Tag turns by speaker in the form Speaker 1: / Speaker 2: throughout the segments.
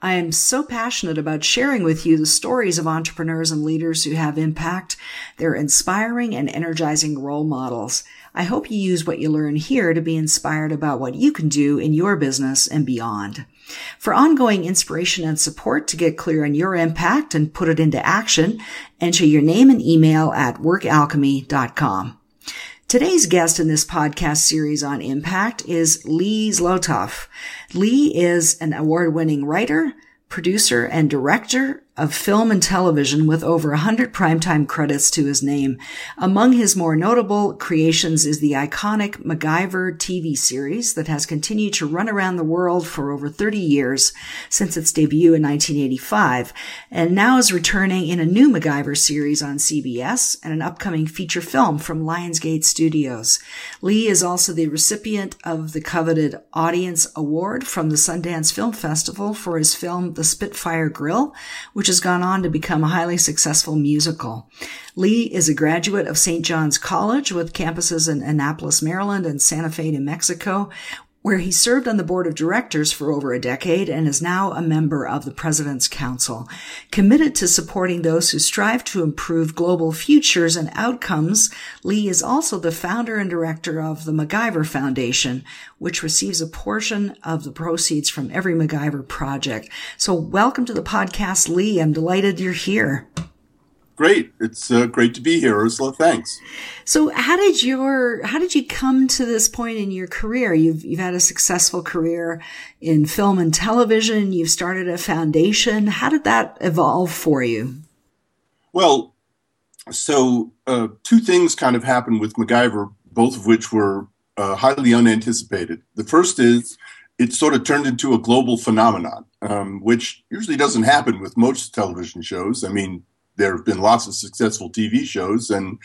Speaker 1: I am so passionate about sharing with you the stories of entrepreneurs and leaders who have impact. They're inspiring and energizing role models. I hope you use what you learn here to be inspired about what you can do in your business and beyond. For ongoing inspiration and support to get clear on your impact and put it into action, enter your name and email at workalchemy.com. Today's guest in this podcast series on impact is Lee Zlotoff. Lee is an award-winning writer, producer, and director of film and television with over 100 primetime credits to his name. Among his more notable creations is the iconic MacGyver TV series that has continued to run around the world for over 30 years since its debut in 1985, and now is returning in a new MacGyver series on CBS and an upcoming feature film from Lionsgate Studios. Lee is also the recipient of the coveted Audience Award from the Sundance Film Festival for his film The Spitfire Grill, which which has gone on to become a highly successful musical. Lee is a graduate of St. John's College with campuses in Annapolis, Maryland and Santa Fe, New Mexico, where he served on the board of directors for over a decade and is now a member of the President's Council. Committed to supporting those who strive to improve global futures and outcomes, Lee is also the founder and director of the MacGyver Foundation, which receives a portion of the proceeds from every MacGyver project. So welcome to the podcast, Lee. I'm delighted you're here
Speaker 2: great. It's uh, great to be here, Ursula. Thanks.
Speaker 1: So, how did your how did you come to this point in your career? You've you've had a successful career in film and television. You've started a foundation. How did that evolve for you?
Speaker 2: Well, so uh, two things kind of happened with MacGyver, both of which were uh, highly unanticipated. The first is it sort of turned into a global phenomenon, um, which usually doesn't happen with most television shows. I mean, there have been lots of successful TV shows, and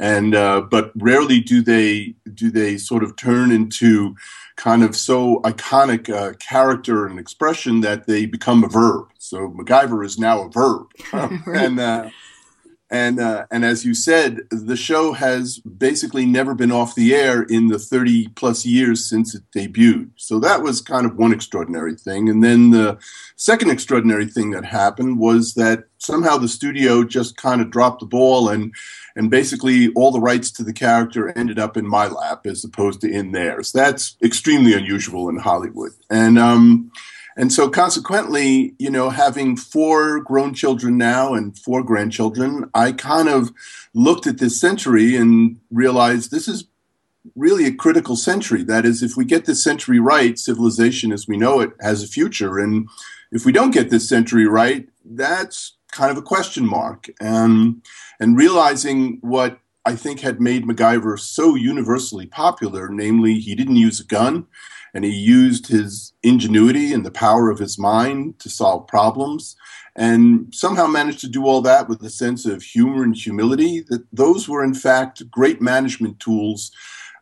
Speaker 2: and uh, but rarely do they do they sort of turn into kind of so iconic uh, character and expression that they become a verb. So MacGyver is now a verb, and uh, and uh, and as you said, the show has basically never been off the air in the 30 plus years since it debuted. So that was kind of one extraordinary thing. And then the second extraordinary thing that happened was that somehow the studio just kind of dropped the ball and and basically all the rights to the character ended up in my lap as opposed to in theirs. That's extremely unusual in Hollywood. And um, and so, consequently, you know, having four grown children now and four grandchildren, I kind of looked at this century and realized this is really a critical century. That is, if we get this century right, civilization as we know it has a future. And if we don't get this century right, that's kind of a question mark. And, and realizing what I think had made MacGyver so universally popular, namely, he didn't use a gun and he used his ingenuity and the power of his mind to solve problems and somehow managed to do all that with a sense of humor and humility that those were in fact great management tools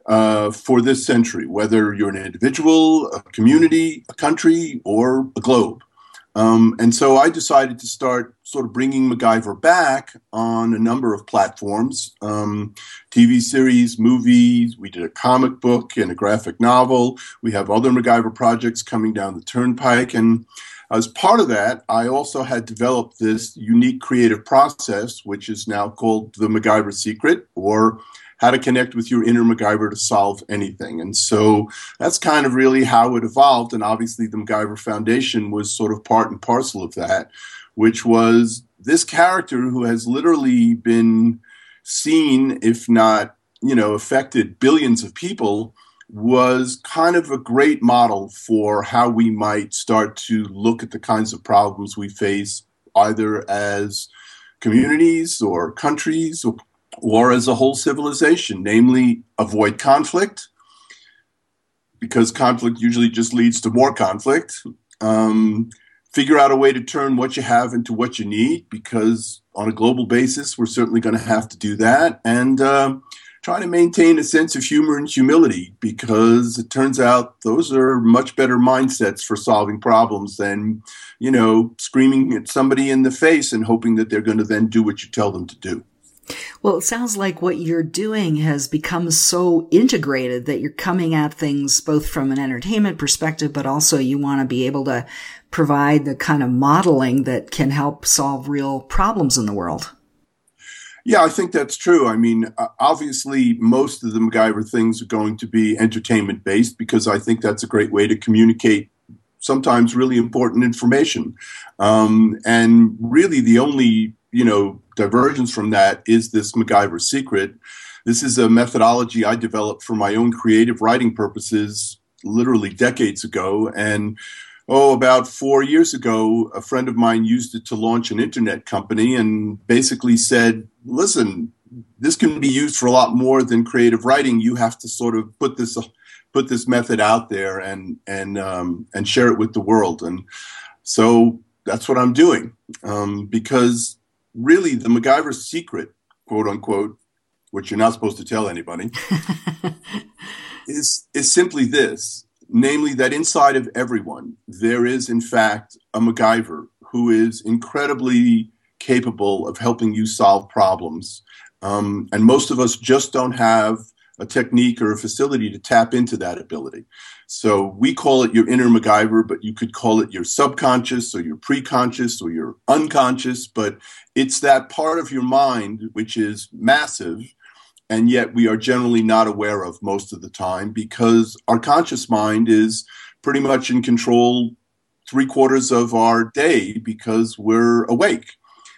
Speaker 2: uh, for this century whether you're an individual a community a country or a globe um, and so I decided to start sort of bringing MacGyver back on a number of platforms um, TV series, movies. We did a comic book and a graphic novel. We have other MacGyver projects coming down the turnpike. And as part of that, I also had developed this unique creative process, which is now called the MacGyver Secret or how to connect with your inner MacGyver to solve anything. And so that's kind of really how it evolved. And obviously, the MacGyver Foundation was sort of part and parcel of that, which was this character who has literally been seen, if not, you know, affected billions of people was kind of a great model for how we might start to look at the kinds of problems we face either as communities or countries or or as a whole civilization, namely avoid conflict, because conflict usually just leads to more conflict. Um, figure out a way to turn what you have into what you need because on a global basis we're certainly going to have to do that and uh, try to maintain a sense of humor and humility because it turns out those are much better mindsets for solving problems than you know screaming at somebody in the face and hoping that they're going to then do what you tell them to do
Speaker 1: well, it sounds like what you're doing has become so integrated that you're coming at things both from an entertainment perspective, but also you want to be able to provide the kind of modeling that can help solve real problems in the world.
Speaker 2: Yeah, I think that's true. I mean, obviously, most of the MacGyver things are going to be entertainment based because I think that's a great way to communicate sometimes really important information. Um, and really, the only you know divergence from that is this MacGyver secret. This is a methodology I developed for my own creative writing purposes literally decades ago. And oh, about four years ago, a friend of mine used it to launch an internet company and basically said, listen, this can be used for a lot more than creative writing. You have to sort of put this put this method out there and and um, and share it with the world. And so that's what I'm doing um, because really the MacGyver secret, quote unquote, which you're not supposed to tell anybody, is is simply this, namely that inside of everyone there is in fact a MacGyver who is incredibly capable of helping you solve problems. Um, and most of us just don't have a technique or a facility to tap into that ability. So we call it your inner MacGyver, but you could call it your subconscious or your preconscious or your unconscious. But it's that part of your mind which is massive and yet we are generally not aware of most of the time because our conscious mind is pretty much in control three quarters of our day because we're awake.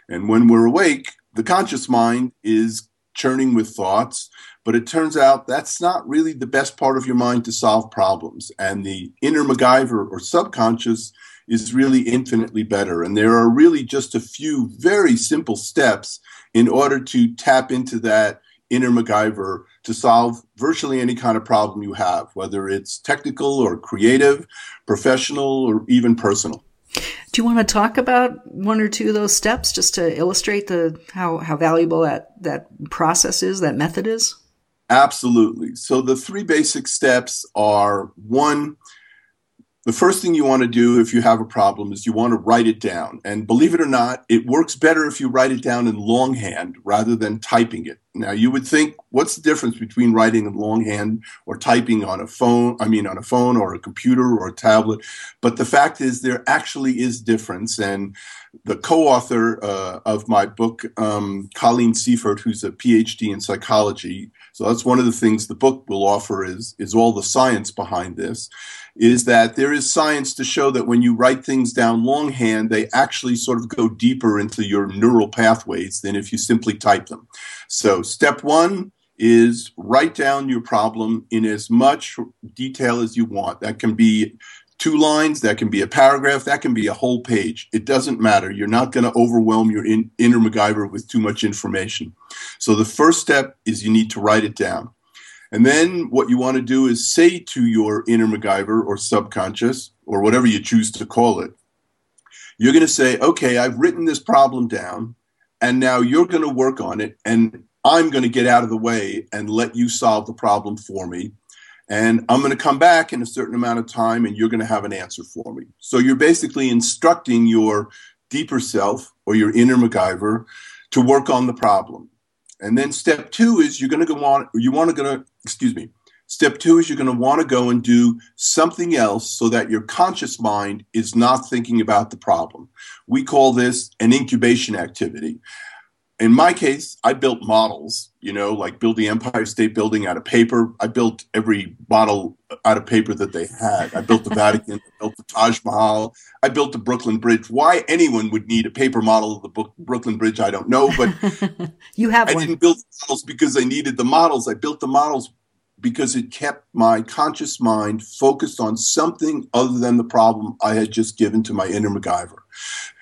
Speaker 2: And when we're awake, the conscious mind is churning with thoughts but it turns out that's not really the best part of your mind to solve problems. And the inner MacGyver or subconscious is really infinitely better. And there are really just a few very simple steps in order to tap into that inner MacGyver to solve virtually any kind of problem you have, whether it's technical or creative, professional, or even personal.
Speaker 1: Do you want to talk about one or two of those steps just to illustrate the how, how valuable that, that process is, that method is?
Speaker 2: Absolutely. So the three basic steps are one, the first thing you want to do if you have a problem is you want to write it down. And believe it or not, it works better if you write it down in longhand rather than typing it. Now, you would think, what's the difference between writing in longhand or typing on a phone? I mean, on a phone or a computer or a tablet. But the fact is, there actually is difference. And the co-author uh, of my book, um, Colleen Seifert, who's a PhD in psychology, so that's one of the things the book will offer is is all the science behind this is that there is science to show that when you write things down longhand they actually sort of go deeper into your neural pathways than if you simply type them. So step 1 is write down your problem in as much detail as you want. That can be two lines, that can be a paragraph, that can be a whole page. It doesn't matter. You're not going to overwhelm your in, inner MacGyver with too much information. So the first step is you need to write it down. And then what you want to do is say to your inner MacGyver or subconscious or whatever you choose to call it, you're going to say, okay, I've written this problem down and now you're going to work on it and I'm going to get out of the way and let you solve the problem for me and I'm going to come back in a certain amount of time and you're going to have an answer for me. So you're basically instructing your deeper self or your inner MacGyver to work on the problem. And then step two is you're going to go on, you want to go, excuse me. Step two is you're going to want to go and do something else so that your conscious mind is not thinking about the problem. We call this an incubation activity in my case, I built models, you know, like build the Empire State Building out of paper. I built every model out of paper that they had. I built the Vatican, I built the Taj Mahal, I built the Brooklyn Bridge. Why anyone would need a paper model of the Brooklyn Bridge, I don't know. But
Speaker 1: you have
Speaker 2: I
Speaker 1: one.
Speaker 2: didn't build models because I needed the models. I built the models because it kept my conscious mind focused on something other than the problem I had just given to my inner MacGyver.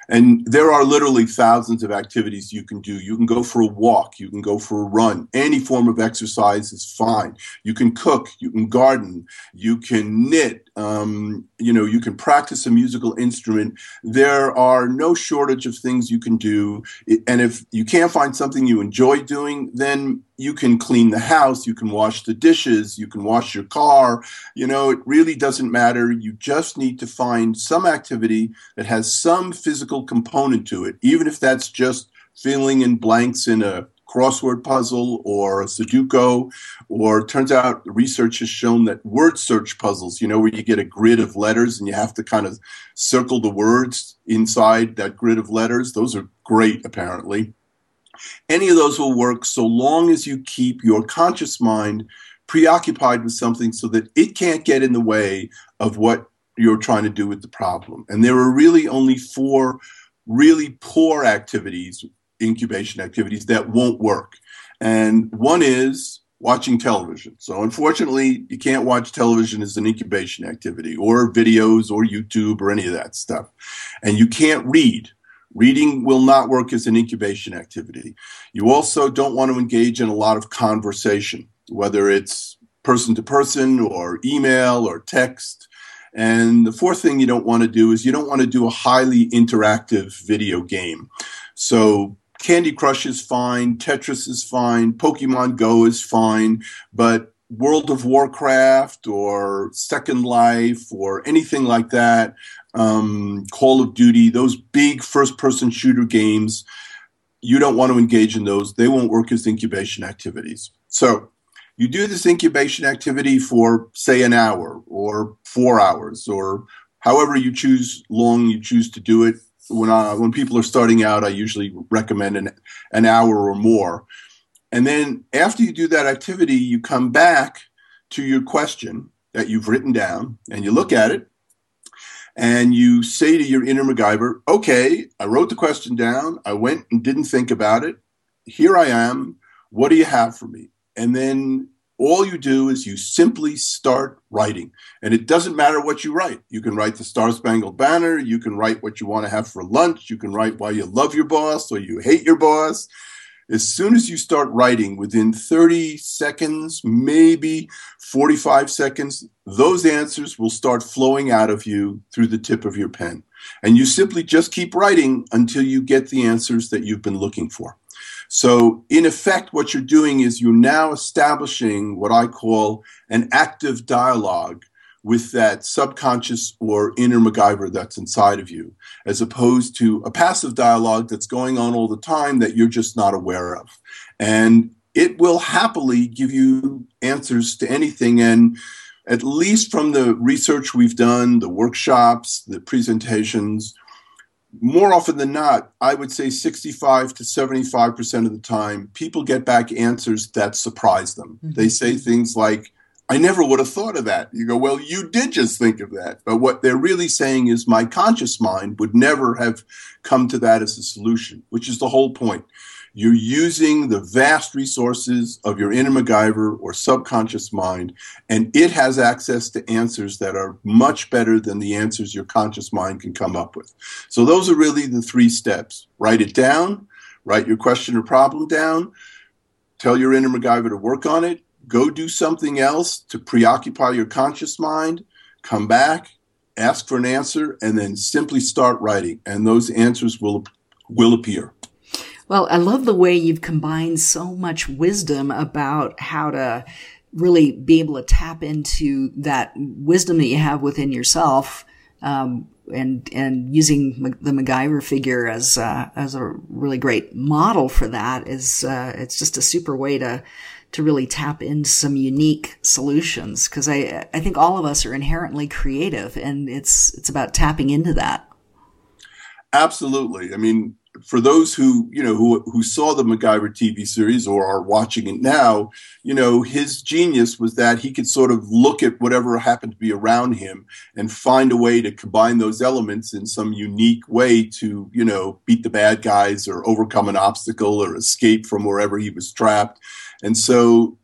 Speaker 2: And there are literally thousands of activities you can do. You can go for a walk, you can go for a run. Any form of exercise is fine. You can cook, you can garden, you can knit, um, you know, you can practice a musical instrument. There are no shortage of things you can do. And if you can't find something you enjoy doing, then you can clean the house, you can wash the dishes, you can wash your car. You know, it really doesn't matter. You just need to find some activity that has some physical component to it, even if that's just filling in blanks in a crossword puzzle or a Sudoku, or turns out research has shown that word search puzzles, you know, where you get a grid of letters and you have to kind of circle the words inside that grid of letters, those are great apparently. Any of those will work so long as you keep your conscious mind preoccupied with something so that it can't get in the way of what you're trying to do with the problem. And there are really only four really poor activities, incubation activities, that won't work. And one is watching television. So unfortunately, you can't watch television as an incubation activity or videos or YouTube or any of that stuff. And you can't read. Reading will not work as an incubation activity. You also don't want to engage in a lot of conversation, whether it's person to person or email or text. And the fourth thing you don't want to do is you don't want to do a highly interactive video game. So Candy Crush is fine, Tetris is fine, Pokemon Go is fine, but World of Warcraft or Second Life or anything like that, um, Call of Duty, those big first person shooter games, you don't want to engage in those. They won't work as incubation activities. So you do this incubation activity for, say, an hour or four hours or however you choose long you choose to do it. When, I, when people are starting out, I usually recommend an, an hour or more. And then after you do that activity, you come back to your question that you've written down and you look at it and you say to your inner MacGyver, okay, I wrote the question down. I went and didn't think about it. Here I am. What do you have for me? And then all you do is you simply start writing. And it doesn't matter what you write. You can write the Star Spangled Banner. You can write what you want to have for lunch. You can write why you love your boss or you hate your boss as soon as you start writing, within 30 seconds, maybe 45 seconds, those answers will start flowing out of you through the tip of your pen. And you simply just keep writing until you get the answers that you've been looking for. So, in effect, what you're doing is you're now establishing what I call an active dialogue with that subconscious or inner MacGyver that's inside of you, as opposed to a passive dialogue that's going on all the time that you're just not aware of. And it will happily give you answers to anything. And at least from the research we've done, the workshops, the presentations, more often than not, I would say 65 to 75% of the time, people get back answers that surprise them. Mm-hmm. They say things like, I never would have thought of that. You go, well, you did just think of that. But what they're really saying is my conscious mind would never have come to that as a solution, which is the whole point. You're using the vast resources of your inner MacGyver or subconscious mind, and it has access to answers that are much better than the answers your conscious mind can come up with. So, those are really the three steps write it down, write your question or problem down, tell your inner MacGyver to work on it, go do something else to preoccupy your conscious mind, come back, ask for an answer, and then simply start writing, and those answers will will appear.
Speaker 1: Well, I love the way you've combined so much wisdom about how to really be able to tap into that wisdom that you have within yourself, um, and and using the MacGyver figure as uh, as a really great model for that is uh, it's just a super way to to really tap into some unique solutions because I I think all of us are inherently creative and it's it's about tapping into that.
Speaker 2: Absolutely. I mean, for those who you know who who saw the MacGyver TV series or are watching it now, you know his genius was that he could sort of look at whatever happened to be around him and find a way to combine those elements in some unique way to you know beat the bad guys or overcome an obstacle or escape from wherever he was trapped. And so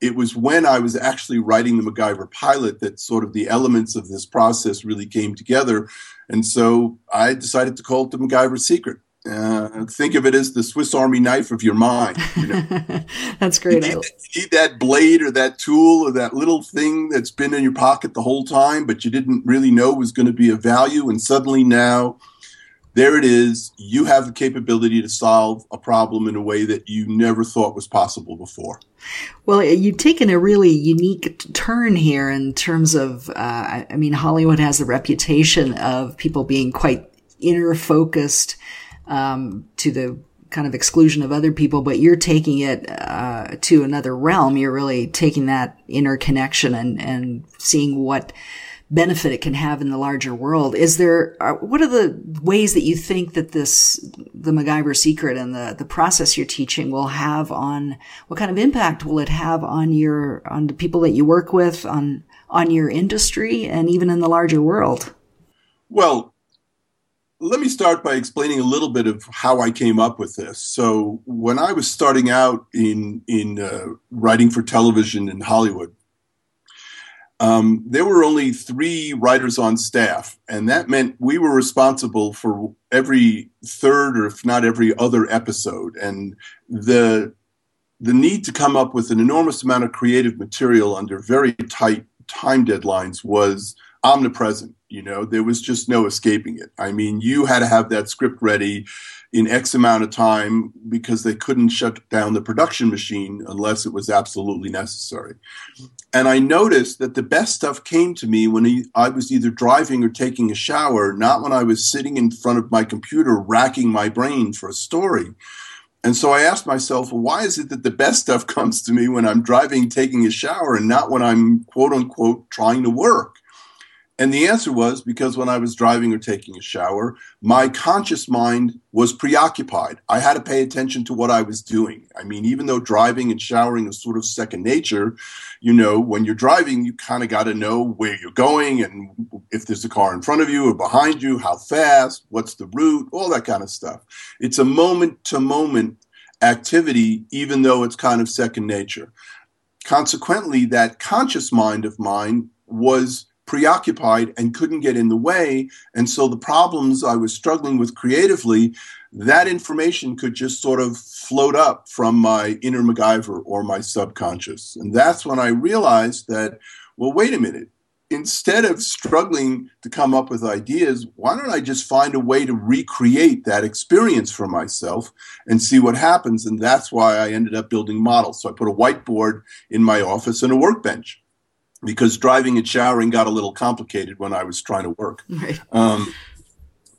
Speaker 2: it was when I was actually writing the MacGyver pilot that sort of the elements of this process really came together. And so I decided to call it the MacGyver Secret. Uh, think of it as the Swiss Army knife of your mind. You know?
Speaker 1: that's great.
Speaker 2: You need, you need, that blade or that tool or that little thing that's been in your pocket the whole time, but you didn't really know was going to be of value. And suddenly now, there it is. You have the capability to solve a problem in a way that you never thought was possible before.
Speaker 1: Well, you've taken a really unique turn here in terms of, uh, I mean, Hollywood has a reputation of people being quite inner focused um, to the kind of exclusion of other people, but you're taking it uh, to another realm. You're really taking that interconnection and and seeing what benefit it can have in the larger world. Is there uh, what are the ways that you think that this the MacGyver secret and the the process you're teaching will have on what kind of impact will it have on your on the people that you work with on on your industry and even in the larger world?
Speaker 2: Well, let me start by explaining a little bit of how I came up with this. So, when I was starting out in in uh, writing for television in Hollywood, um, there were only three writers on staff, and that meant we were responsible for every third, or if not every other episode. And the the need to come up with an enormous amount of creative material under very tight time deadlines was omnipresent. You know, there was just no escaping it. I mean, you had to have that script ready in X amount of time because they couldn't shut down the production machine unless it was absolutely necessary. And I noticed that the best stuff came to me when I was either driving or taking a shower, not when I was sitting in front of my computer racking my brain for a story. And so I asked myself, well, why is it that the best stuff comes to me when I'm driving, taking a shower, and not when I'm quote unquote trying to work? And the answer was because when I was driving or taking a shower, my conscious mind was preoccupied. I had to pay attention to what I was doing. I mean, even though driving and showering is sort of second nature, you know, when you're driving, you kind of got to know where you're going and if there's a car in front of you or behind you, how fast, what's the route, all that kind of stuff. It's a moment to moment activity, even though it's kind of second nature. Consequently, that conscious mind of mine was preoccupied and couldn't get in the way. And so the problems I was struggling with creatively, that information could just sort of float up from my inner MacGyver or my subconscious. And that's when I realized that, well, wait a minute. Instead of struggling to come up with ideas, why don't I just find a way to recreate that experience for myself and see what happens? And that's why I ended up building models. So I put a whiteboard in my office and a workbench because driving and showering got a little complicated when I was trying to work. Right. Um,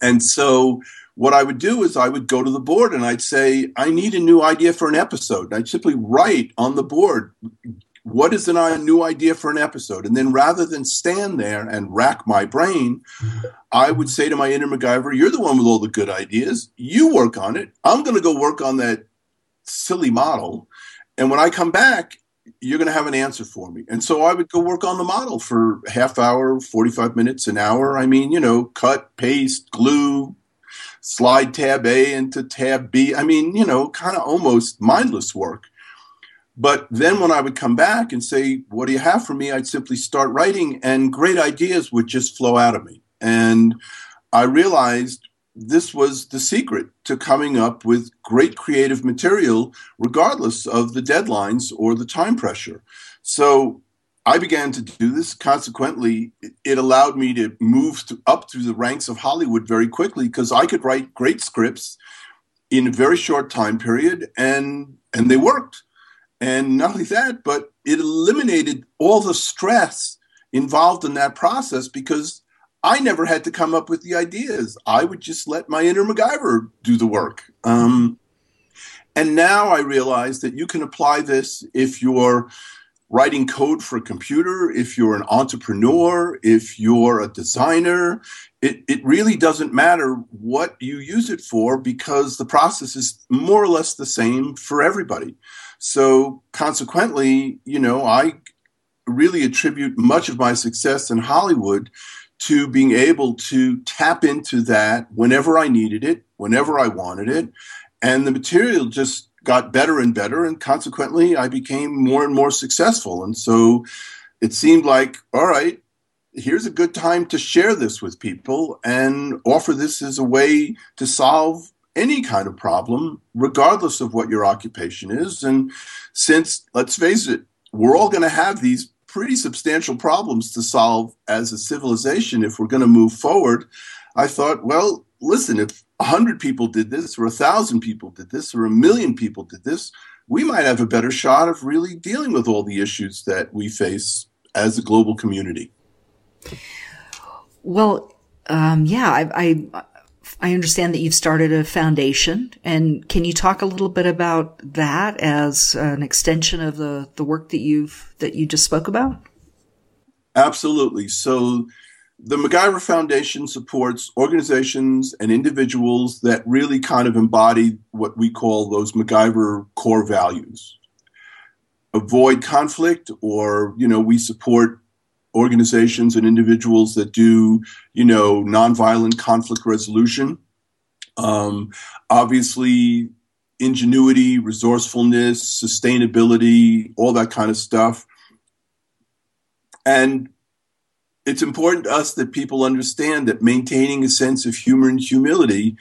Speaker 2: and so what I would do is I would go to the board and I'd say, I need a new idea for an episode. And I'd simply write on the board, what is a new idea for an episode? And then rather than stand there and rack my brain, I would say to my inner MacGyver, You're the one with all the good ideas. You work on it. I'm going to go work on that silly model. And when I come back, you're going to have an answer for me. And so I would go work on the model for half hour, 45 minutes, an hour. I mean, you know, cut, paste, glue, slide tab A into tab B. I mean, you know, kind of almost mindless work. But then when I would come back and say, What do you have for me? I'd simply start writing, and great ideas would just flow out of me. And I realized this was the secret to coming up with great creative material, regardless of the deadlines or the time pressure. So I began to do this. Consequently, it allowed me to move to, up through the ranks of Hollywood very quickly because I could write great scripts in a very short time period, and and they worked. And not only that, but it eliminated all the stress involved in that process because I never had to come up with the ideas. I would just let my inner MacGyver do the work. Um, and now I realize that you can apply this if you're writing code for a computer, if you're an entrepreneur, if you're a designer. It, it really doesn't matter what you use it for because the process is more or less the same for everybody. So consequently, you know, I really attribute much of my success in Hollywood to being able to tap into that whenever I needed it, whenever I wanted it. And the material just got better and better, and consequently, I became more and more successful. And so it seemed like, all right, here's a good time to share this with people and offer this as a way to solve any kind of problem, regardless of what your occupation is. And since, let's face it, we're all going to have these pretty substantial problems to solve as a civilization if we're going to move forward, I thought, well, listen, if 100 people did this, or 1,000 people did this, or a million people did this, we might have a better shot of really dealing with all the issues that we face as a global community.
Speaker 1: Well, um, yeah, I, I, I understand that you've started a foundation, and can you talk a little bit about that as an extension of the the work that you've that you just spoke about?
Speaker 2: Absolutely. So, the MacGyver Foundation supports organizations and individuals that really kind of embody what we call those MacGyver core values. Avoid conflict, or you know, we support organizations and individuals that do, you know, nonviolent conflict resolution. Um, obviously, ingenuity, resourcefulness, sustainability, all that kind of stuff. And it's important to us that people understand that maintaining a sense of humor and humility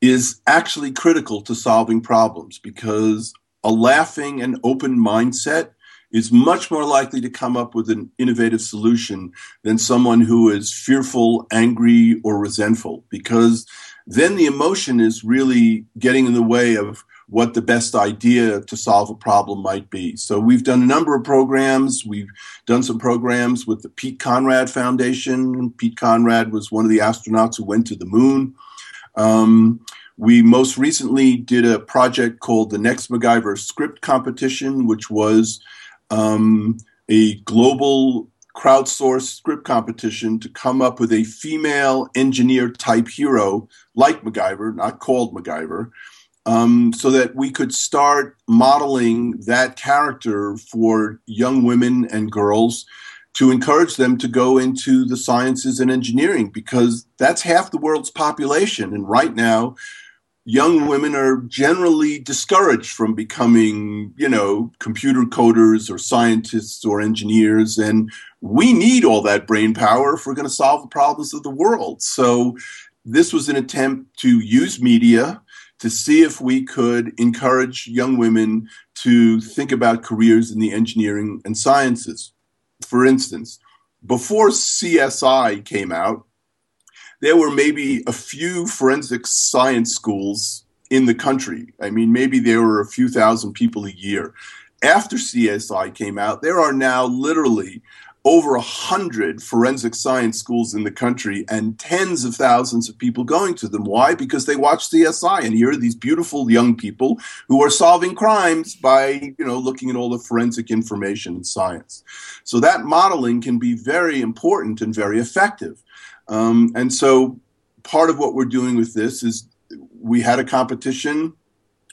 Speaker 2: is actually critical to solving problems because a laughing and open mindset is much more likely to come up with an innovative solution than someone who is fearful, angry, or resentful, because then the emotion is really getting in the way of what the best idea to solve a problem might be. So we've done a number of programs. We've done some programs with the Pete Conrad Foundation. Pete Conrad was one of the astronauts who went to the moon. Um, we most recently did a project called the Next MacGyver Script Competition, which was um, a global crowdsourced script competition to come up with a female engineer type hero like MacGyver, not called MacGyver, um, so that we could start modeling that character for young women and girls to encourage them to go into the sciences and engineering because that's half the world's population. And right now, young women are generally discouraged from becoming, you know, computer coders or scientists or engineers. And we need all that brain power if we're going to solve the problems of the world. So this was an attempt to use media to see if we could encourage young women to think about careers in the engineering and sciences. For instance, before CSI came out, there were maybe a few forensic science schools in the country. I mean, maybe there were a few thousand people a year. After CSI came out, there are now literally over a hundred forensic science schools in the country and tens of thousands of people going to them. Why? Because they watch CSI and here are these beautiful young people who are solving crimes by, you know, looking at all the forensic information and science. So that modeling can be very important and very effective. Um, and so part of what we're doing with this is we had a competition.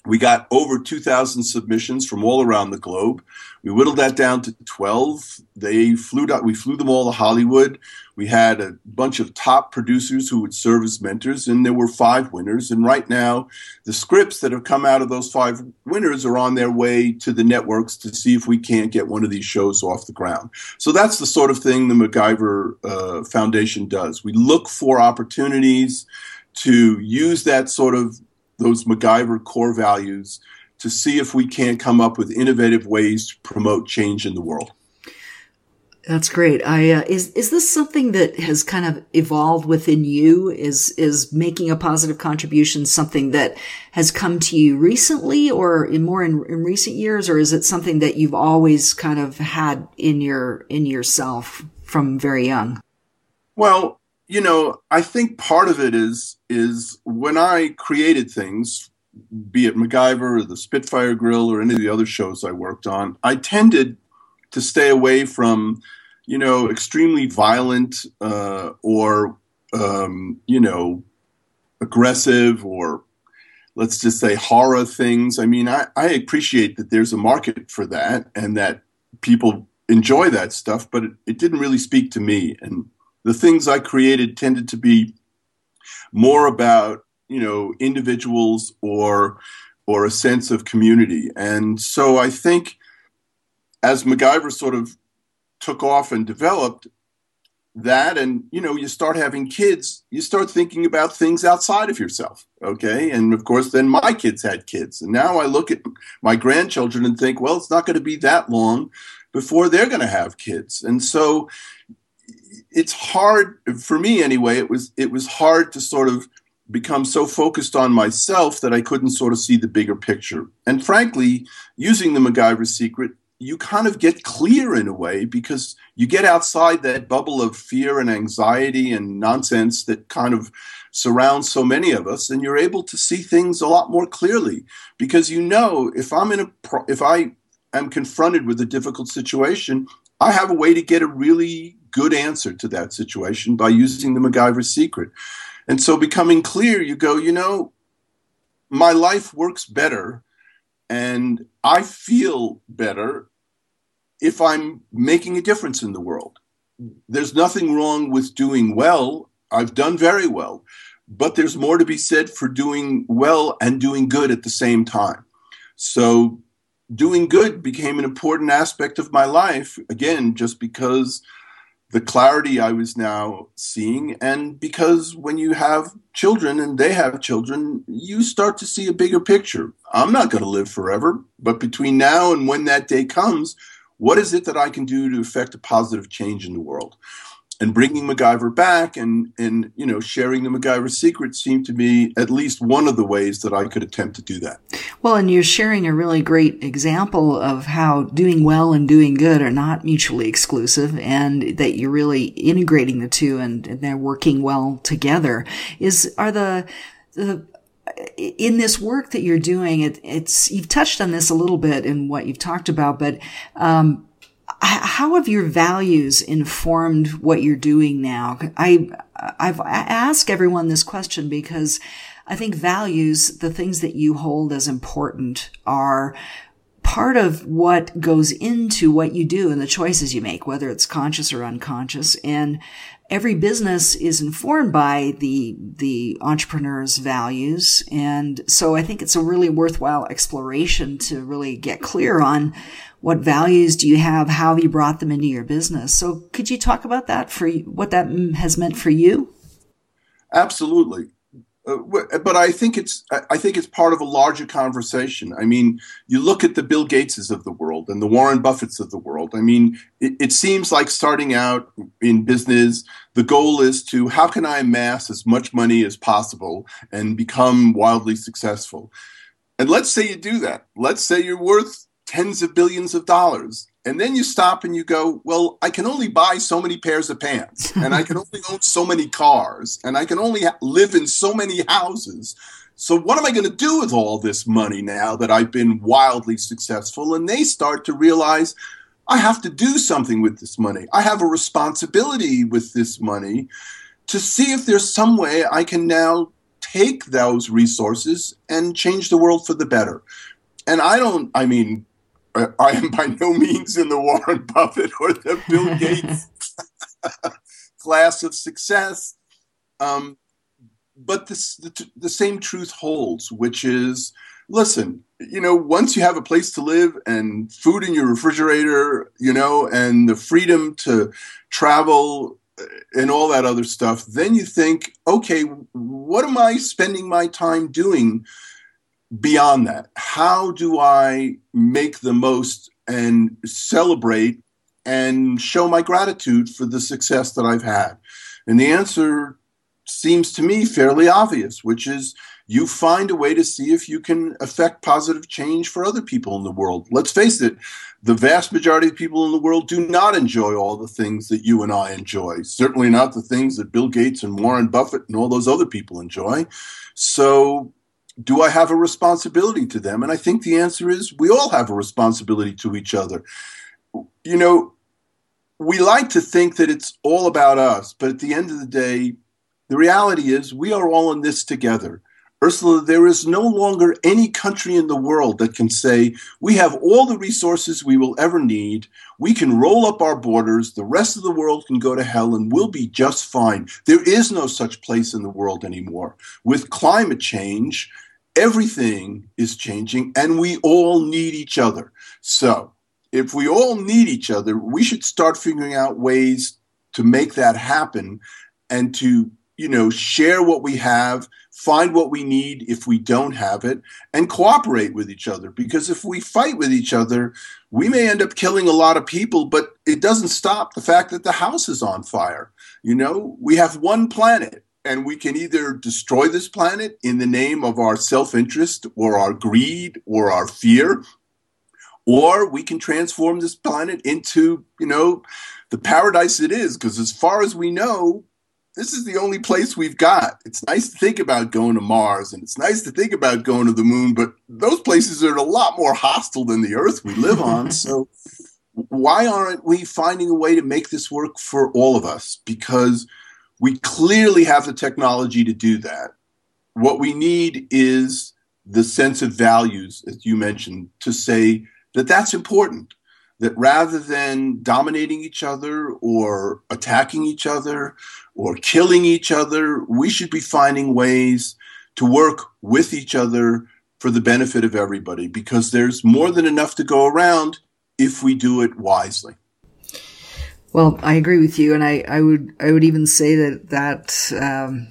Speaker 2: We got over 2,000 submissions from all around the globe. We whittled that down to 12. They flew out, we flew them all to Hollywood. We had a bunch of top producers who would serve as mentors, and there were five winners. And right now, the scripts that have come out of those five winners are on their way to the networks to see if we can't get one of these shows off the ground. So that's the sort of thing the MacGyver uh, Foundation does. We look for opportunities to use that sort of those MacGyver core values to see if we can't come up with innovative ways to promote change in the world.
Speaker 1: That's great. I uh, is is this something that has kind of evolved within you? Is is making a positive contribution something that has come to you recently, or in more in, in recent years, or is it something that you've always kind of had in your in yourself from very young?
Speaker 2: Well, you know, I think part of it is is when I created things, be it MacGyver or the Spitfire Grill or any of the other shows I worked on, I tended to stay away from you know, extremely violent uh, or, um, you know, aggressive or let's just say horror things. I mean, I, I appreciate that there's a market for that and that people enjoy that stuff, but it, it didn't really speak to me. And the things I created tended to be more about, you know, individuals or or a sense of community. And so I think as MacGyver sort of took off and developed, that and you know you start having kids you start thinking about things outside of yourself okay? And of course then my kids had kids. And now i look at my grandchildren and think well it's not going to be that long before they're going to have kids. And so it's hard for me anyway it was it was hard to sort of become so focused on myself that i couldn't sort of see the bigger picture. And frankly using the macgyver secret you kind of get clear in a way because you get outside that bubble of fear and anxiety and nonsense that kind of surrounds so many of us and you're able to see things a lot more clearly because you know if i'm in a pro- if i am confronted with a difficult situation i have a way to get a really good answer to that situation by using the macgyver secret and so becoming clear you go you know my life works better and I feel better if I'm making a difference in the world. There's nothing wrong with doing well. I've done very well, but there's more to be said for doing well and doing good at the same time. So, doing good became an important aspect of my life, again, just because the clarity I was now seeing. And because when you have children and they have children, you start to see a bigger picture. I'm not going to live forever, but between now and when that day comes, what is it that I can do to affect a positive change in the world? And bringing MacGyver back and and you know sharing the MacGyver secret seemed to be at least one of the ways that I could attempt to do that.
Speaker 1: Well, and you're sharing a really great example of how doing well and doing good are not mutually exclusive, and that you're really integrating the two and, and they're working well together. Is are the the in this work that you're doing, it, it's you've touched on this a little bit in what you've talked about, but um, how have your values informed what you're doing now? I, I've asked everyone this question because I think values, the things that you hold as important are part of what goes into what you do and the choices you make, whether it's conscious or unconscious. And every business is informed by the, the entrepreneur's values. And so I think it's a really worthwhile exploration to really get clear on what values do you have? How have you brought them into your business? So could you talk about that for what that has meant for you?
Speaker 2: Absolutely. Uh, but I think it's I think it's part of a larger conversation. I mean, you look at the Bill Gateses of the world and the Warren Buffetts of the world. I mean, it, it seems like starting out in business, the goal is to how can I amass as much money as possible and become wildly successful. And let's say you do that. Let's say you're worth tens of billions of dollars. And then you stop and you go, well, I can only buy so many pairs of pants, and I can only own so many cars, and I can only live in so many houses. So, what am I going to do with all this money now that I've been wildly successful? And they start to realize I have to do something with this money. I have a responsibility with this money to see if there's some way I can now take those resources and change the world for the better. And I don't, I mean, I am by no means in the Warren Buffett or the Bill Gates class of success. Um, but this, the, the same truth holds, which is listen, you know, once you have a place to live and food in your refrigerator, you know, and the freedom to travel uh, and all that other stuff, then you think, okay, what am I spending my time doing beyond that, how do I make the most and celebrate and show my gratitude for the success that I've had? And the answer seems to me fairly obvious, which is you find a way to see if you can affect positive change for other people in the world. Let's face it, the vast majority of people in the world do not enjoy all the things that you and I enjoy. Certainly not the things that Bill Gates and Warren Buffett and all those other people enjoy. So do I have a responsibility to them? And I think the answer is we all have a responsibility to each other. You know, we like to think that it's all about us, but at the end of the day, the reality is we are all in this together. Ursula, there is no longer any country in the world that can say, we have all the resources we will ever need. We can roll up our borders. The rest of the world can go to hell and we'll be just fine. There is no such place in the world anymore. With climate change, everything is changing and we all need each other. So, if we all need each other, we should start figuring out ways to make that happen and to, you know, share what we have, find what we need if we don't have it, and cooperate with each other. Because if we fight with each other, we may end up killing a lot of people, but it doesn't stop the fact that the house is on fire. You know, we have one planet and we can either destroy this planet in the name of our self interest or our greed or our fear, or we can transform this planet into, you know, the paradise it is. Because as far as we know, this is the only place we've got. It's nice to think about going to Mars and it's nice to think about going to the moon, but those places are a lot more hostile than the Earth we live on. so, why aren't we finding a way to make this work for all of us? Because we clearly have the technology to do that. What we need is the sense of values, as you mentioned, to say that that's important. That rather than dominating each other or attacking each other or killing each other, we should be finding ways to work with each other for the benefit of everybody because there's more than enough to go around if we do it wisely.
Speaker 1: Well, I agree with you, and I, I would I would even say that that um,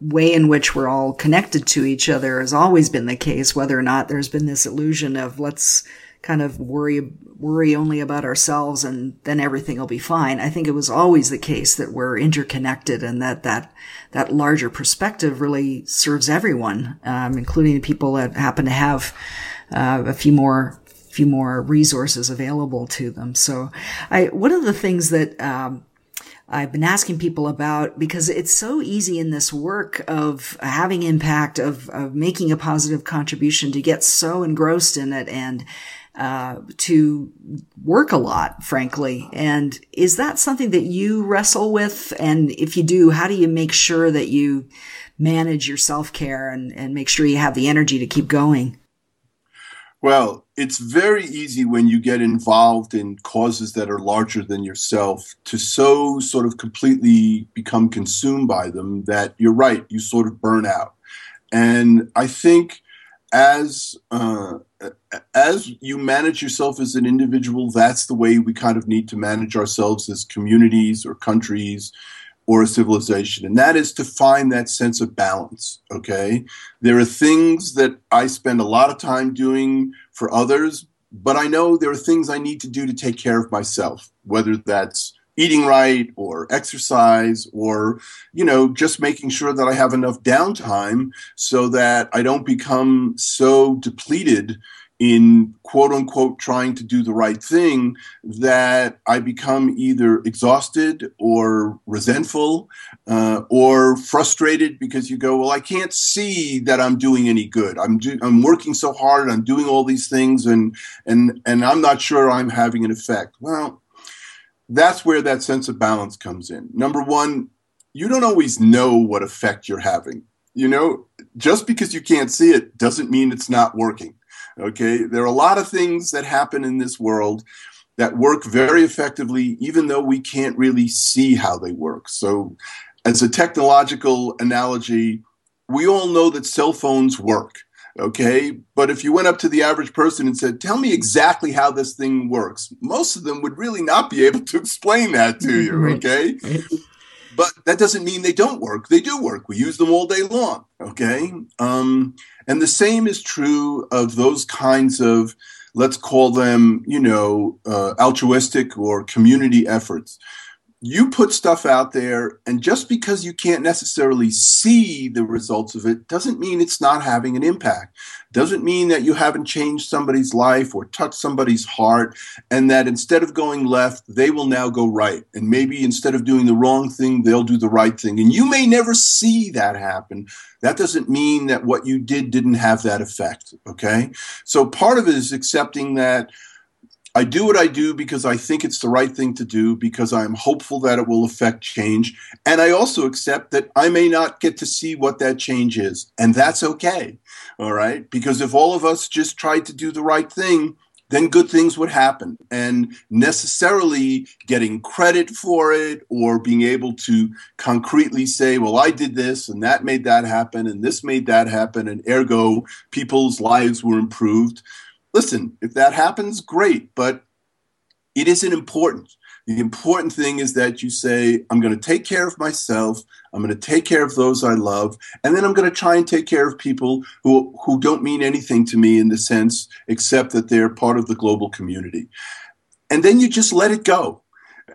Speaker 1: way in which we're all connected to each other has always been the case. Whether or not there's been this illusion of let's kind of worry worry only about ourselves and then everything will be fine. I think it was always the case that we're interconnected and that that that larger perspective really serves everyone, um, including the people that happen to have uh, a few more few more resources available to them. So, I one of the things that um, I've been asking people about because it's so easy in this work of having impact, of, of making a positive contribution to get so engrossed in it and uh, to work a lot, frankly. And is that something that you wrestle with? And if you do, how do you make sure that you manage your self care and, and make sure you have the energy to keep going?
Speaker 2: Well, it's very easy when you get involved in causes that are larger than yourself to so sort of completely become consumed by them that you're right, you sort of burn out. And I think as uh, as you manage yourself as an individual, that's the way we kind of need to manage ourselves as communities or countries or a civilization, and that is to find that sense of balance. Okay. There are things that I spend a lot of time doing for others, but I know there are things I need to do to take care of myself, whether that's eating right or exercise or you know just making sure that i have enough downtime so that i don't become so depleted in quote unquote trying to do the right thing that I become either exhausted or resentful uh, or frustrated because you go, well, I can't see that I'm doing any good. I'm do- I'm working so hard. I'm doing all these things, and and and I'm not sure I'm having an effect. Well, that's where that sense of balance comes in. Number one, you don't always know what effect you're having. You know, just because you can't see it doesn't mean it's not working Okay, there are a lot of things that happen in this world that work very effectively, even though we can't really see how they work. So, as a technological analogy, we all know that cell phones work. Okay, but if you went up to the average person and said, Tell me exactly how this thing works, most of them would really not be able to explain that to you. Okay. but that doesn't mean they don't work. They do work. We use them all day long. Okay. Um, and the same is true of those kinds of, let's call them, you know, uh, altruistic or community efforts you put stuff out there, and just because you can't necessarily see the results of it doesn't mean it's not having an impact. Doesn't mean that you haven't changed somebody's life or touched somebody's heart, and that instead of going left, they will now go right. And maybe instead of doing the wrong thing, they'll do the right thing. And you may never see that happen. That doesn't mean that what you did didn't have that effect. Okay. So part of it is accepting that I do what I do because I think it's the right thing to do, because I'm hopeful that it will affect change. And I also accept that I may not get to see what that change is. And that's okay. All right. Because if all of us just tried to do the right thing, then good things would happen. And necessarily getting credit for it or being able to concretely say, well, I did this and that made that happen and this made that happen and ergo people's lives were improved. Listen, if that happens, great, but it isn't important. The important thing is that you say, I'm going to take care of myself. I'm going to take care of those I love. And then I'm going to try and take care of people who, who don't mean anything to me in the sense except that they're part of the global community. And then you just let it go.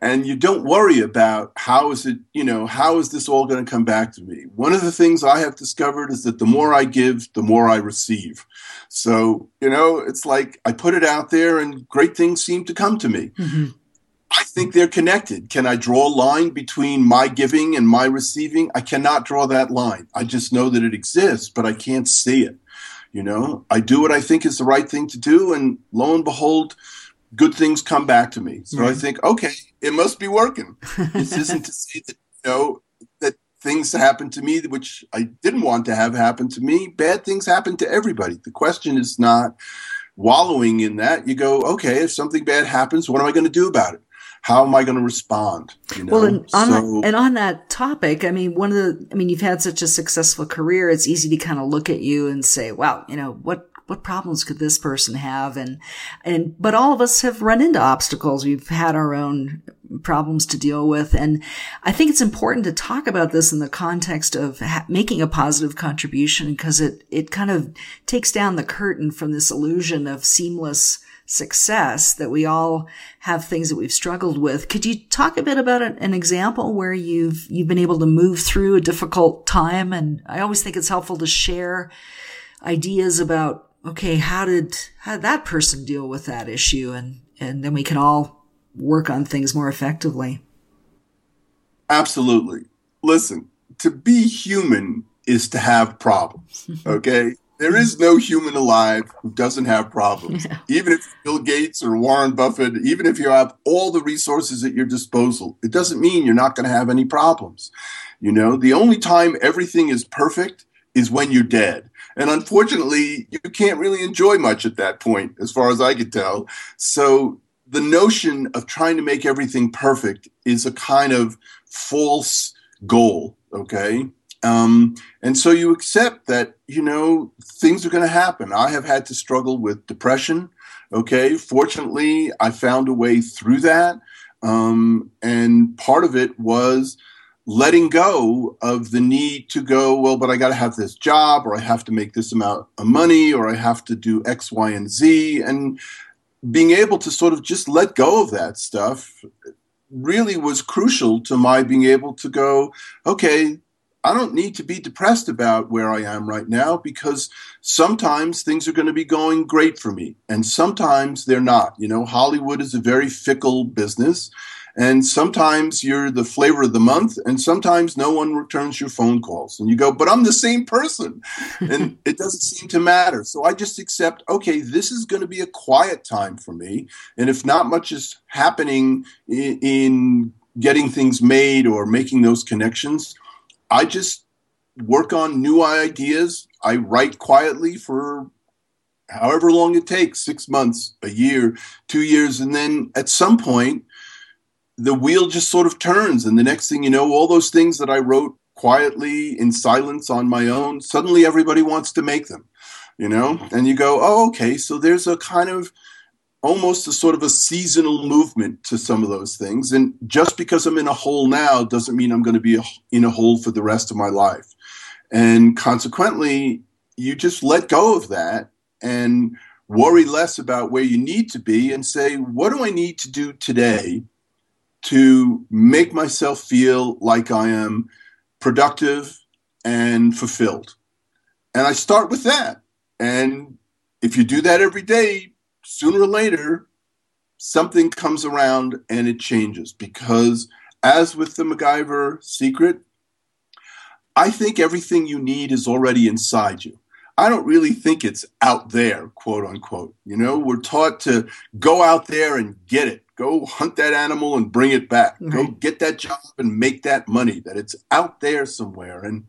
Speaker 2: And you don't worry about how is it, you know, how is this all going to come back to me? One of the things I have discovered is that the more I give, the more I receive. So, you know, it's like I put it out there and great things seem to come to me. Mm-hmm I think they're connected. Can I draw a line between my giving and my receiving? I cannot draw that line. I just know that it exists, but I can't see it. You know, I do what I think is the right thing to do, and lo and behold, good things come back to me. So I think, okay, it must be working. this isn't to say that you know things happen to me which I didn't want to have happen to me. Bad things happen to everybody. The question is not wallowing in that. You go, okay, if something bad happens, what am I going to do about it? how am I going to respond?
Speaker 1: You know? Well, and on, so, that, and on that topic, I mean, one of the, I mean, you've had such a successful career. It's easy to kind of look at you and say, wow, you know, what, what problems could this person have? And, and, but all of us have run into obstacles. We've had our own problems to deal with. And I think it's important to talk about this in the context of ha- making a positive contribution because it, it kind of takes down the curtain from this illusion of seamless, success that we all have things that we've struggled with. Could you talk a bit about an example where you've you've been able to move through a difficult time? And I always think it's helpful to share ideas about okay, how did how did that person deal with that issue, and and then we can all work on things more effectively.
Speaker 2: Absolutely. Listen, to be human is to have problems. Okay. There is no human alive who doesn't have problems. Yeah. Even if Bill Gates or Warren Buffett, even if you have all the resources at your disposal, it doesn't mean you're not going to have any problems. You know, the only time everything is perfect is when you're dead. And unfortunately, you can't really enjoy much at that point, as far as I could tell. So the notion of trying to make everything perfect is a kind of false goal, okay? Um, and so you accept that, you know, things are going to happen. I have had to struggle with depression. Okay. Fortunately, I found a way through that. Um, and part of it was letting go of the need to go, well, but I got to have this job or I have to make this amount of money or I have to do X, Y, and Z. And being able to sort of just let go of that stuff really was crucial to my being able to go, okay, I don't need to be depressed about where I am right now because sometimes things are going to be going great for me and sometimes they're not. You know, Hollywood is a very fickle business and sometimes you're the flavor of the month and sometimes no one returns your phone calls and you go, but I'm the same person and it doesn't seem to matter. So I just accept, okay, this is going to be a quiet time for me. And if not much is happening in, in getting things made or making those connections, I just work on new ideas. I write quietly for however long it takes six months, a year, two years. And then at some point, the wheel just sort of turns. And the next thing you know, all those things that I wrote quietly in silence on my own, suddenly everybody wants to make them, you know? And you go, oh, okay. So there's a kind of almost a sort of a seasonal movement to some of those things. And just because I'm in a hole now doesn't mean I'm going to be in a hole for the rest of my life. And consequently, you just let go of that and worry less about where you need to be and say, what do I need to do today to make myself feel like I am productive and fulfilled? And I start with that. And if you do that every day, sooner or later, something comes around and it changes. Because, as with the MacGyver secret, I think everything you need is already inside you. I don't really think it's out there, quote unquote. You know, we're taught to go out there and get it, go hunt that animal and bring it back, right. go get that job and make that money, that it's out there somewhere. And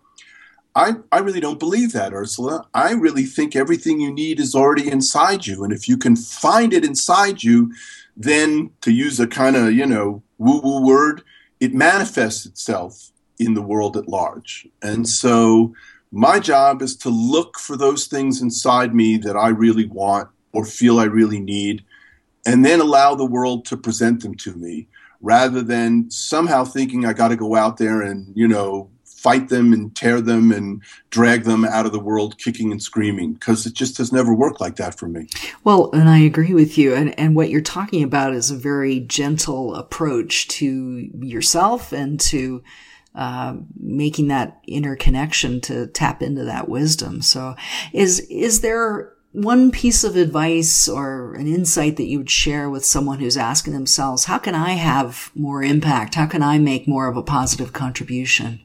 Speaker 2: I, I really don't believe that, Ursula. I really think everything you need is already inside you. And if you can find it inside you, then to use a kind of, you know, woo woo word, it manifests itself in the world at large. And so my job is to look for those things inside me that I really want or feel I really need, and then allow the world to present them to me rather than somehow thinking I got to go out there and, you know, fight them and tear them and drag them out of the world kicking and screaming because it just has never worked like that for me.
Speaker 1: Well, and I agree with you. And, and what you're talking about is a very gentle approach to yourself and to uh, making that interconnection to tap into that wisdom. So is, is there one piece of advice or an insight that you would share with someone who's asking themselves, how can I have more impact? How can I make more of a positive contribution?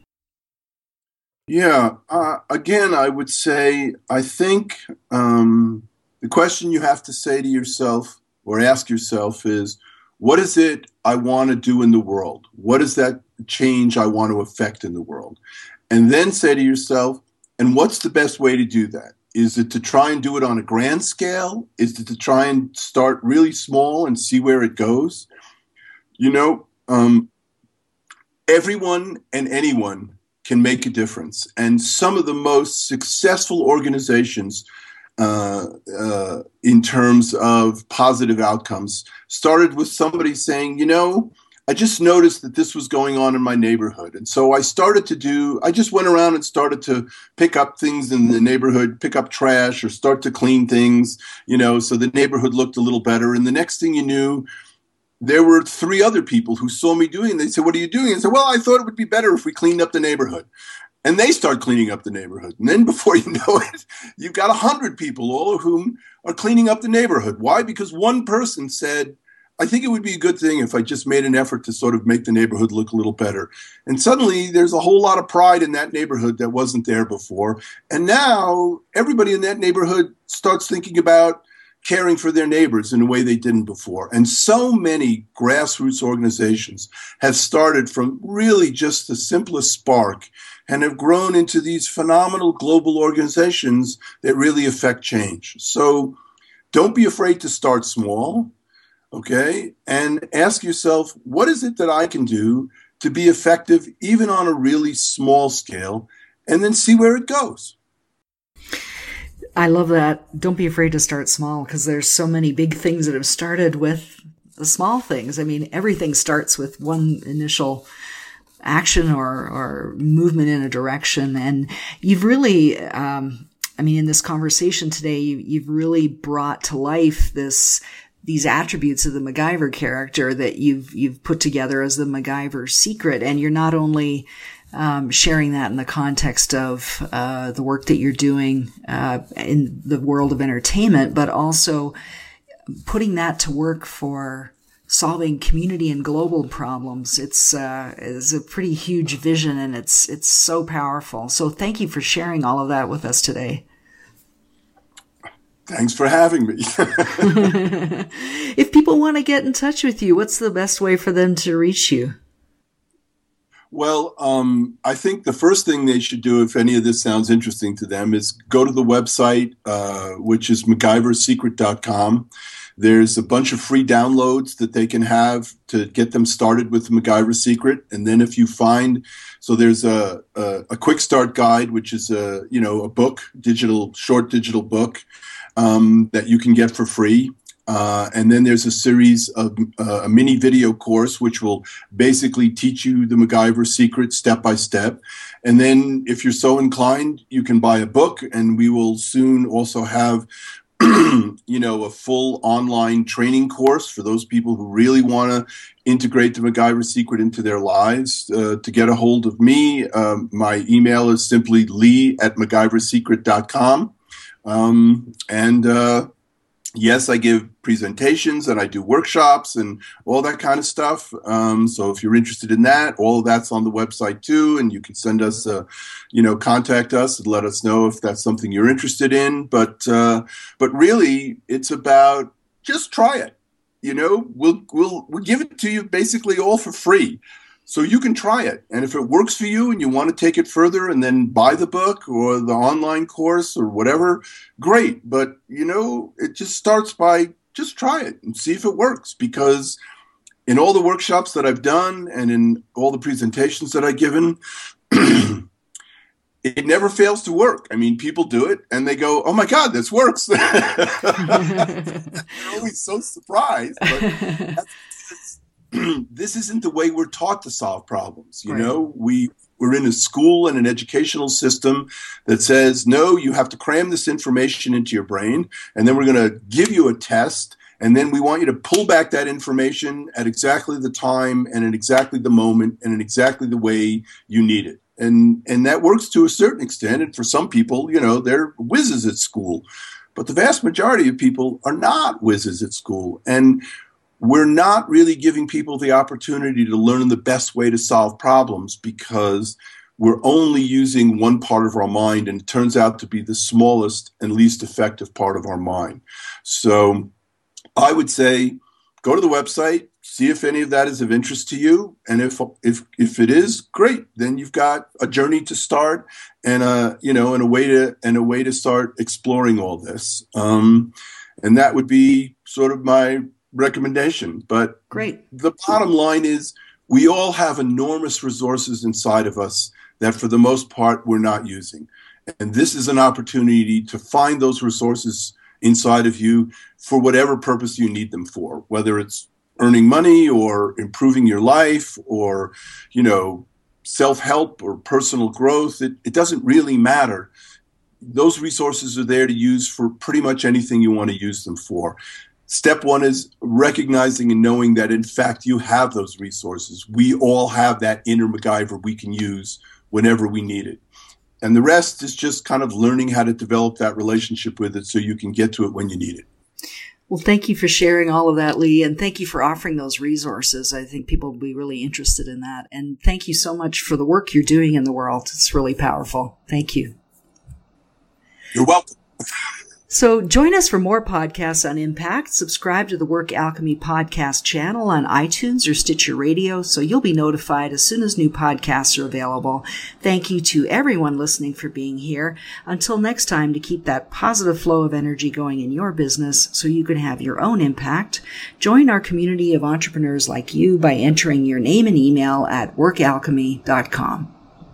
Speaker 2: Yeah. Uh, again, I would say I think um, the question you have to say to yourself or ask yourself is, what is it I want to do in the world? What is that change I want to affect in the world? And then say to yourself, and what's the best way to do that? Is it to try and do it on a grand scale? Is it to try and start really small and see where it goes? You know, um, everyone and anyone can make a difference. And some of the most successful organizations uh, uh, in terms of positive outcomes started with somebody saying, you know, I just noticed that this was going on in my neighborhood. And so I started to do, I just went around and started to pick up things in the neighborhood, pick up trash or start to clean things, you know, so the neighborhood looked a little better. And the next thing you knew, there were three other people who saw me doing. They said, What are you doing? I said, Well, I thought it would be better if we cleaned up the neighborhood. And they start cleaning up the neighborhood. And then before you know it, you've got a hundred people, all of whom are cleaning up the neighborhood. Why? Because one person said, I think it would be a good thing if I just made an effort to sort of make the neighborhood look a little better. And suddenly there's a whole lot of pride in that neighborhood that wasn't there before. And now everybody in that neighborhood starts thinking about caring for their neighbors in a way they didn't before. And so many grassroots organizations have started from really just the simplest spark and have grown into these phenomenal global organizations that really affect change. So don't be afraid to start small, okay? And ask yourself, what is it that I can do to be effective even on a really small scale? And then see where it goes.
Speaker 1: I love that. Don't be afraid to start small because there's so many big things that have started with the small things. I mean, everything starts with one initial action or, or movement in a direction. And you've really, um, I mean, in this conversation today, you, you've really brought to life this, these attributes of the MacGyver character that you've, you've put together as the MacGyver secret. And you're not only, um, sharing that in the context of uh, the work that you're doing uh, in the world of entertainment, but also putting that to work for solving community and global problems. It's uh, is a pretty huge vision, and it's it's so powerful. So thank you for sharing all of that with us today.
Speaker 2: Thanks for having me.
Speaker 1: if people want to get in touch with you, what's the best way for them to reach you?
Speaker 2: Well, um, I think the first thing they should do, if any of this sounds interesting to them, is go to the website, uh, which is MacGyverSecret.com. There's a bunch of free downloads that they can have to get them started with the MacGyver Secret. And then if you find, so there's a, a, a quick start guide, which is a, you know, a book, digital, short digital book um, that you can get for free. Uh, and then there's a series of uh, a mini video course, which will basically teach you the MacGyver secret step by step. And then, if you're so inclined, you can buy a book, and we will soon also have. you know, a full online training course for those people who really want to integrate the MacGyver secret into their lives. Uh, to get a hold of me, um, my email is simply lee at MacGyverSecret.com. Um, and uh, yes, I give presentations and I do workshops and all that kind of stuff. Um, so if you're interested in that, all of that's on the website too, and you can send us, a, you know, contact us and let us know if that's something you're interested in. But uh, but really, it's about just try it. You know, we'll we'll we'll give it to you basically all for free. So you can try it. And if it works for you and you want to take it further and then buy the book or the online course or whatever, great. But, you know, it just starts by just try it and see if it works because in all the workshops that I've done and in all the presentations that I've given, it never fails to work. I mean, people do it and they go, "Oh my God, this works!" They're always so surprised. But this isn't the way we're taught to solve problems. You right. know, we we're in a school and an educational system that says, no, you have to cram this information into your brain, and then we're going to give you a test, and then we want you to pull back that information at exactly the time and at exactly the moment and in exactly the way you need it. And and that works to a certain extent. And for some people, you know, they're whizzes at school. But the vast majority of people are not whizzes at school. And we're not really giving people the opportunity to learn the best way to solve problems because we're only using one part of our mind and it turns out to be the smallest and least effective part of our mind. So I would say go to the website, see if any of that is of interest to you, and if if if it is, great. Then you've got a journey to start and a you know and a way to and a way to start exploring all this. Um, and that would be sort of my recommendation. But
Speaker 1: great.
Speaker 2: The bottom line is we all have enormous resources inside of us that for the most part we're not using. And this is an opportunity to find those resources inside of you for whatever purpose you need them for, whether it's earning money or improving your life or, you know, self help or personal growth. It, it doesn't really matter. Those resources are there to use for pretty much anything you want to use them for. Step one is recognizing and knowing that, in fact, you have those resources. We all have that inner MacGyver we can use whenever we need it. And the rest is just kind of learning how to develop that relationship with it so you can get to it when you need it.
Speaker 1: Well, thank you for sharing all of that, Lee, and thank you for offering those resources. I think people will be really interested in that. And thank you so much for the work you're doing in the world. It's really powerful. Thank you.
Speaker 2: You're welcome.
Speaker 1: So join us for more podcasts on impact. Subscribe to the Work Alchemy podcast channel on iTunes or Stitcher Radio so you'll be notified as soon as new podcasts are available. Thank you to everyone listening for being here. Until next time, to keep that positive flow of energy going in your business so you can have your own impact, join our community of entrepreneurs like you by entering your name and email at workalchemy.com.